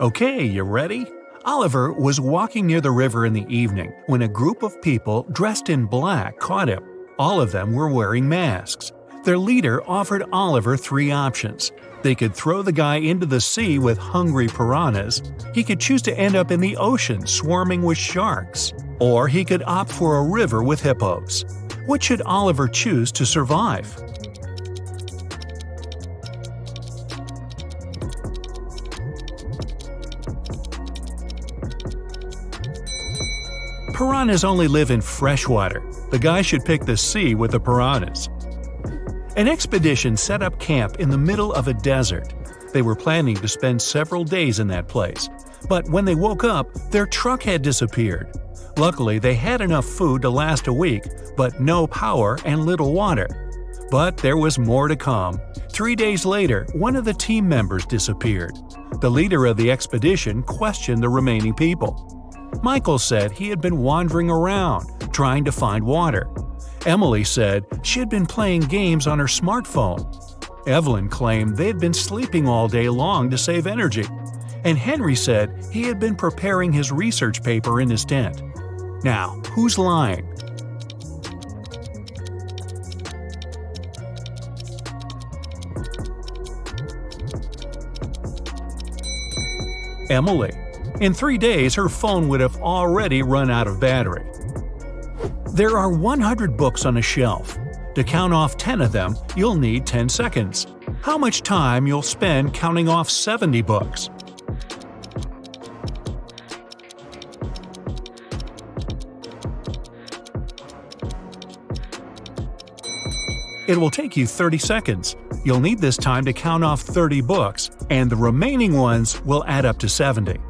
Okay, you ready? Oliver was walking near the river in the evening when a group of people dressed in black caught him. All of them were wearing masks. Their leader offered Oliver three options. They could throw the guy into the sea with hungry piranhas, he could choose to end up in the ocean swarming with sharks, or he could opt for a river with hippos. What should Oliver choose to survive? Piranhas only live in freshwater. The guy should pick the sea with the piranhas. An expedition set up camp in the middle of a desert. They were planning to spend several days in that place. But when they woke up, their truck had disappeared. Luckily, they had enough food to last a week, but no power and little water. But there was more to come. Three days later, one of the team members disappeared. The leader of the expedition questioned the remaining people. Michael said he had been wandering around, trying to find water. Emily said she had been playing games on her smartphone. Evelyn claimed they had been sleeping all day long to save energy. And Henry said he had been preparing his research paper in his tent. Now, who's lying? Emily. In three days, her phone would have already run out of battery. There are 100 books on a shelf. To count off 10 of them, you'll need 10 seconds. How much time you'll spend counting off 70 books? It will take you 30 seconds. You'll need this time to count off 30 books, and the remaining ones will add up to 70.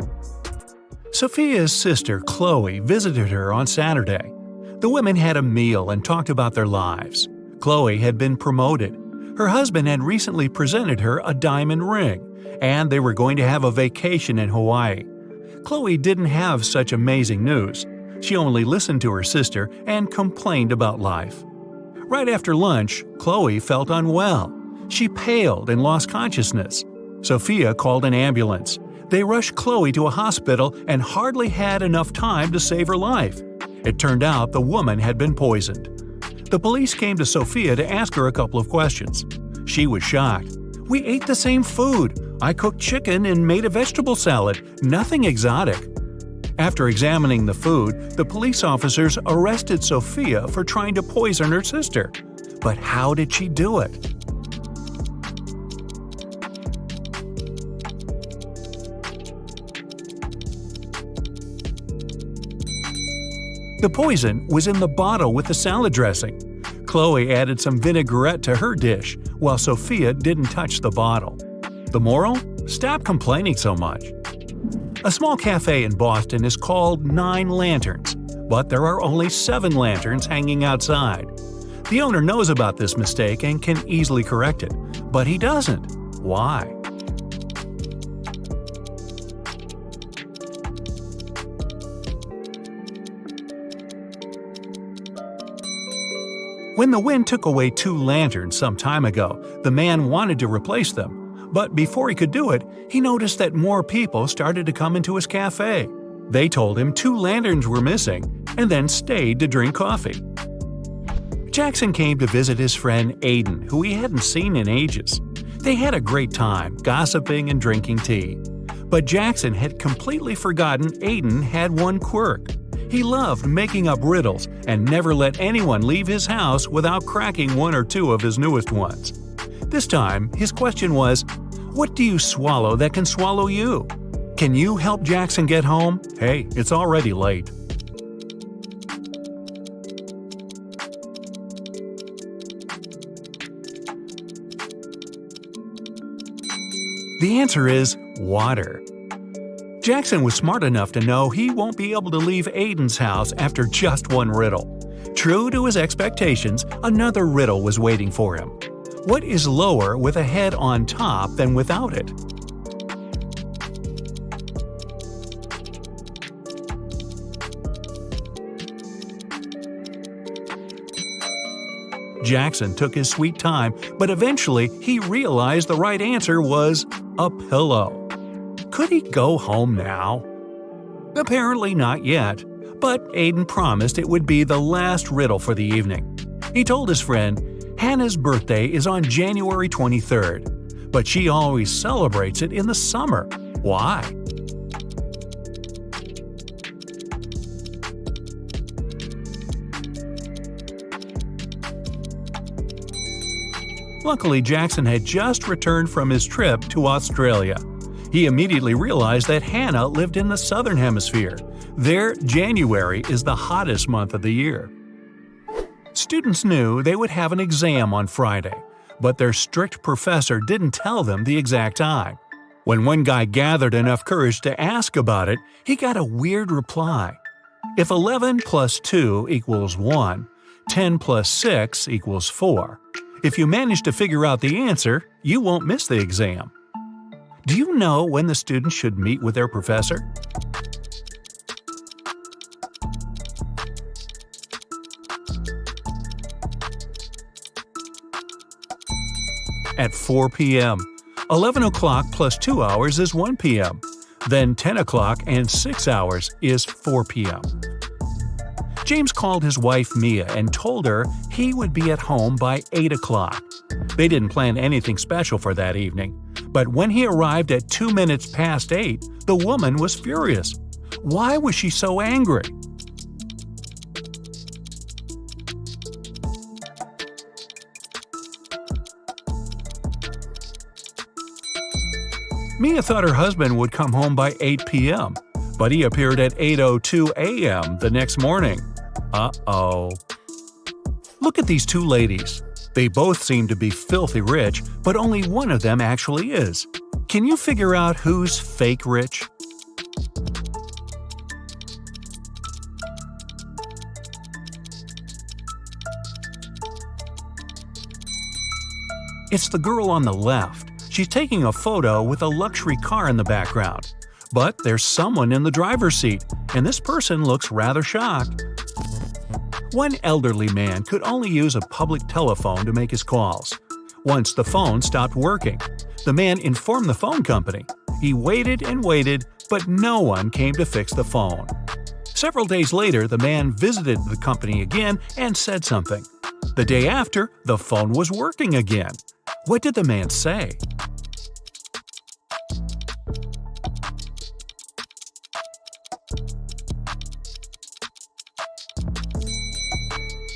Sophia's sister, Chloe, visited her on Saturday. The women had a meal and talked about their lives. Chloe had been promoted. Her husband had recently presented her a diamond ring, and they were going to have a vacation in Hawaii. Chloe didn't have such amazing news. She only listened to her sister and complained about life. Right after lunch, Chloe felt unwell. She paled and lost consciousness. Sophia called an ambulance. They rushed Chloe to a hospital and hardly had enough time to save her life. It turned out the woman had been poisoned. The police came to Sophia to ask her a couple of questions. She was shocked. We ate the same food. I cooked chicken and made a vegetable salad, nothing exotic. After examining the food, the police officers arrested Sophia for trying to poison her sister. But how did she do it? The poison was in the bottle with the salad dressing. Chloe added some vinaigrette to her dish, while Sophia didn't touch the bottle. The moral? Stop complaining so much. A small cafe in Boston is called Nine Lanterns, but there are only seven lanterns hanging outside. The owner knows about this mistake and can easily correct it, but he doesn't. Why? When the wind took away two lanterns some time ago, the man wanted to replace them. But before he could do it, he noticed that more people started to come into his cafe. They told him two lanterns were missing, and then stayed to drink coffee. Jackson came to visit his friend Aiden, who he hadn't seen in ages. They had a great time, gossiping and drinking tea. But Jackson had completely forgotten Aiden had one quirk. He loved making up riddles and never let anyone leave his house without cracking one or two of his newest ones. This time, his question was, What do you swallow that can swallow you? Can you help Jackson get home? Hey, it's already late. The answer is water. Jackson was smart enough to know he won't be able to leave Aiden's house after just one riddle. True to his expectations, another riddle was waiting for him. What is lower with a head on top than without it? Jackson took his sweet time, but eventually he realized the right answer was a pillow. Could he go home now? Apparently not yet, but Aiden promised it would be the last riddle for the evening. He told his friend, Hannah's birthday is on January 23rd, but she always celebrates it in the summer. Why? Luckily, Jackson had just returned from his trip to Australia. He immediately realized that Hannah lived in the southern hemisphere. There, January is the hottest month of the year. Students knew they would have an exam on Friday, but their strict professor didn't tell them the exact time. When one guy gathered enough courage to ask about it, he got a weird reply. If 11 plus 2 equals 1, 10 plus 6 equals 4. If you manage to figure out the answer, you won't miss the exam. Do you know when the students should meet with their professor? At 4 p.m. 11 o'clock plus 2 hours is 1 p.m. Then 10 o'clock and 6 hours is 4 p.m. James called his wife Mia and told her he would be at home by 8 o'clock. They didn't plan anything special for that evening, but when he arrived at 2 minutes past 8, the woman was furious. Why was she so angry? Mia thought her husband would come home by 8 p.m., but he appeared at 8:02 a.m. the next morning. Uh-oh. Look at these two ladies. They both seem to be filthy rich, but only one of them actually is. Can you figure out who's fake rich? It's the girl on the left. She's taking a photo with a luxury car in the background. But there's someone in the driver's seat, and this person looks rather shocked. One elderly man could only use a public telephone to make his calls. Once the phone stopped working, the man informed the phone company. He waited and waited, but no one came to fix the phone. Several days later, the man visited the company again and said something. The day after, the phone was working again. What did the man say?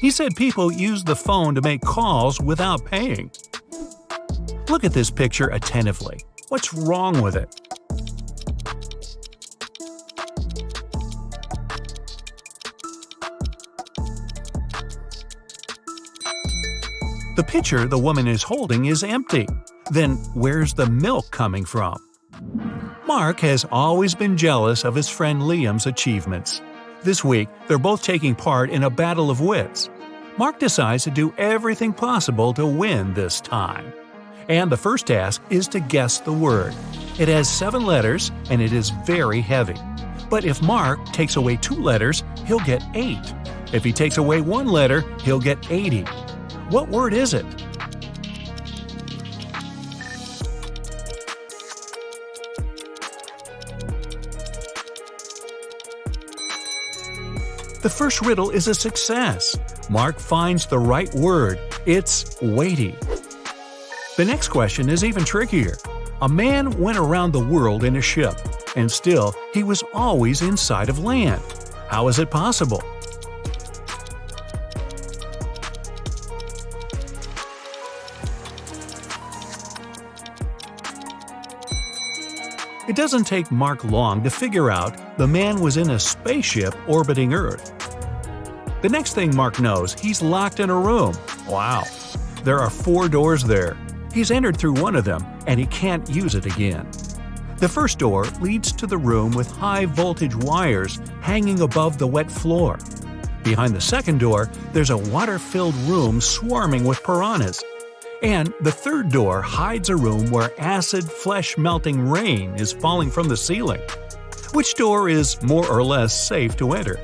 He said people use the phone to make calls without paying. Look at this picture attentively. What's wrong with it? The pitcher the woman is holding is empty. Then where's the milk coming from? Mark has always been jealous of his friend Liam's achievements. This week, they're both taking part in a battle of wits. Mark decides to do everything possible to win this time. And the first task is to guess the word. It has seven letters and it is very heavy. But if Mark takes away two letters, he'll get eight. If he takes away one letter, he'll get 80. What word is it? First riddle is a success. Mark finds the right word. It's weighty. The next question is even trickier. A man went around the world in a ship, and still he was always inside of land. How is it possible? It doesn't take Mark long to figure out the man was in a spaceship orbiting Earth. The next thing Mark knows, he's locked in a room. Wow. There are four doors there. He's entered through one of them, and he can't use it again. The first door leads to the room with high voltage wires hanging above the wet floor. Behind the second door, there's a water filled room swarming with piranhas. And the third door hides a room where acid, flesh melting rain is falling from the ceiling. Which door is more or less safe to enter?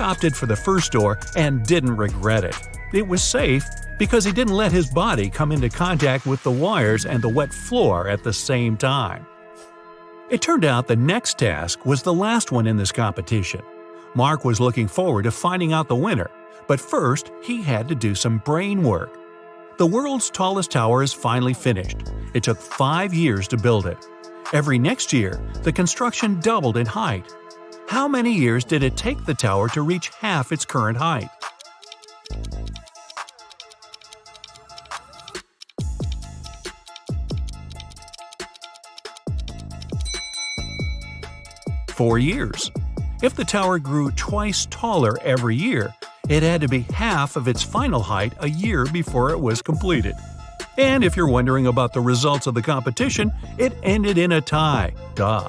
Opted for the first door and didn't regret it. It was safe because he didn't let his body come into contact with the wires and the wet floor at the same time. It turned out the next task was the last one in this competition. Mark was looking forward to finding out the winner, but first he had to do some brain work. The world's tallest tower is finally finished. It took five years to build it. Every next year, the construction doubled in height. How many years did it take the tower to reach half its current height? Four years. If the tower grew twice taller every year, it had to be half of its final height a year before it was completed. And if you're wondering about the results of the competition, it ended in a tie. Duh.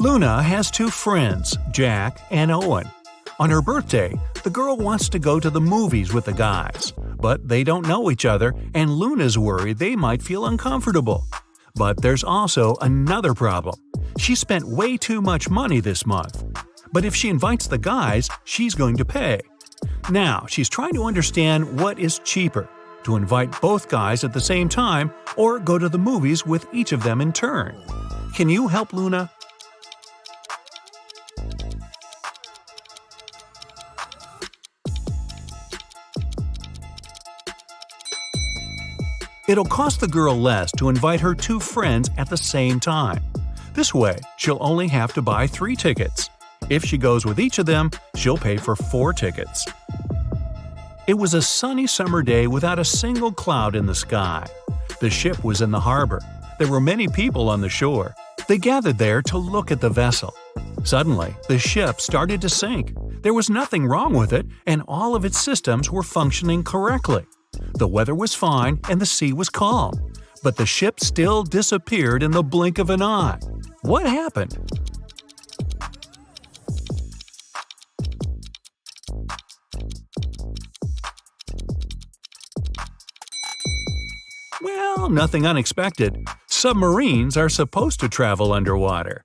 Luna has two friends, Jack and Owen. On her birthday, the girl wants to go to the movies with the guys, but they don't know each other, and Luna's worried they might feel uncomfortable. But there's also another problem. She spent way too much money this month. But if she invites the guys, she's going to pay. Now, she's trying to understand what is cheaper to invite both guys at the same time or go to the movies with each of them in turn. Can you help Luna? It'll cost the girl less to invite her two friends at the same time. This way, she'll only have to buy three tickets. If she goes with each of them, she'll pay for four tickets. It was a sunny summer day without a single cloud in the sky. The ship was in the harbor. There were many people on the shore. They gathered there to look at the vessel. Suddenly, the ship started to sink. There was nothing wrong with it, and all of its systems were functioning correctly. The weather was fine and the sea was calm. But the ship still disappeared in the blink of an eye. What happened? Well, nothing unexpected. Submarines are supposed to travel underwater.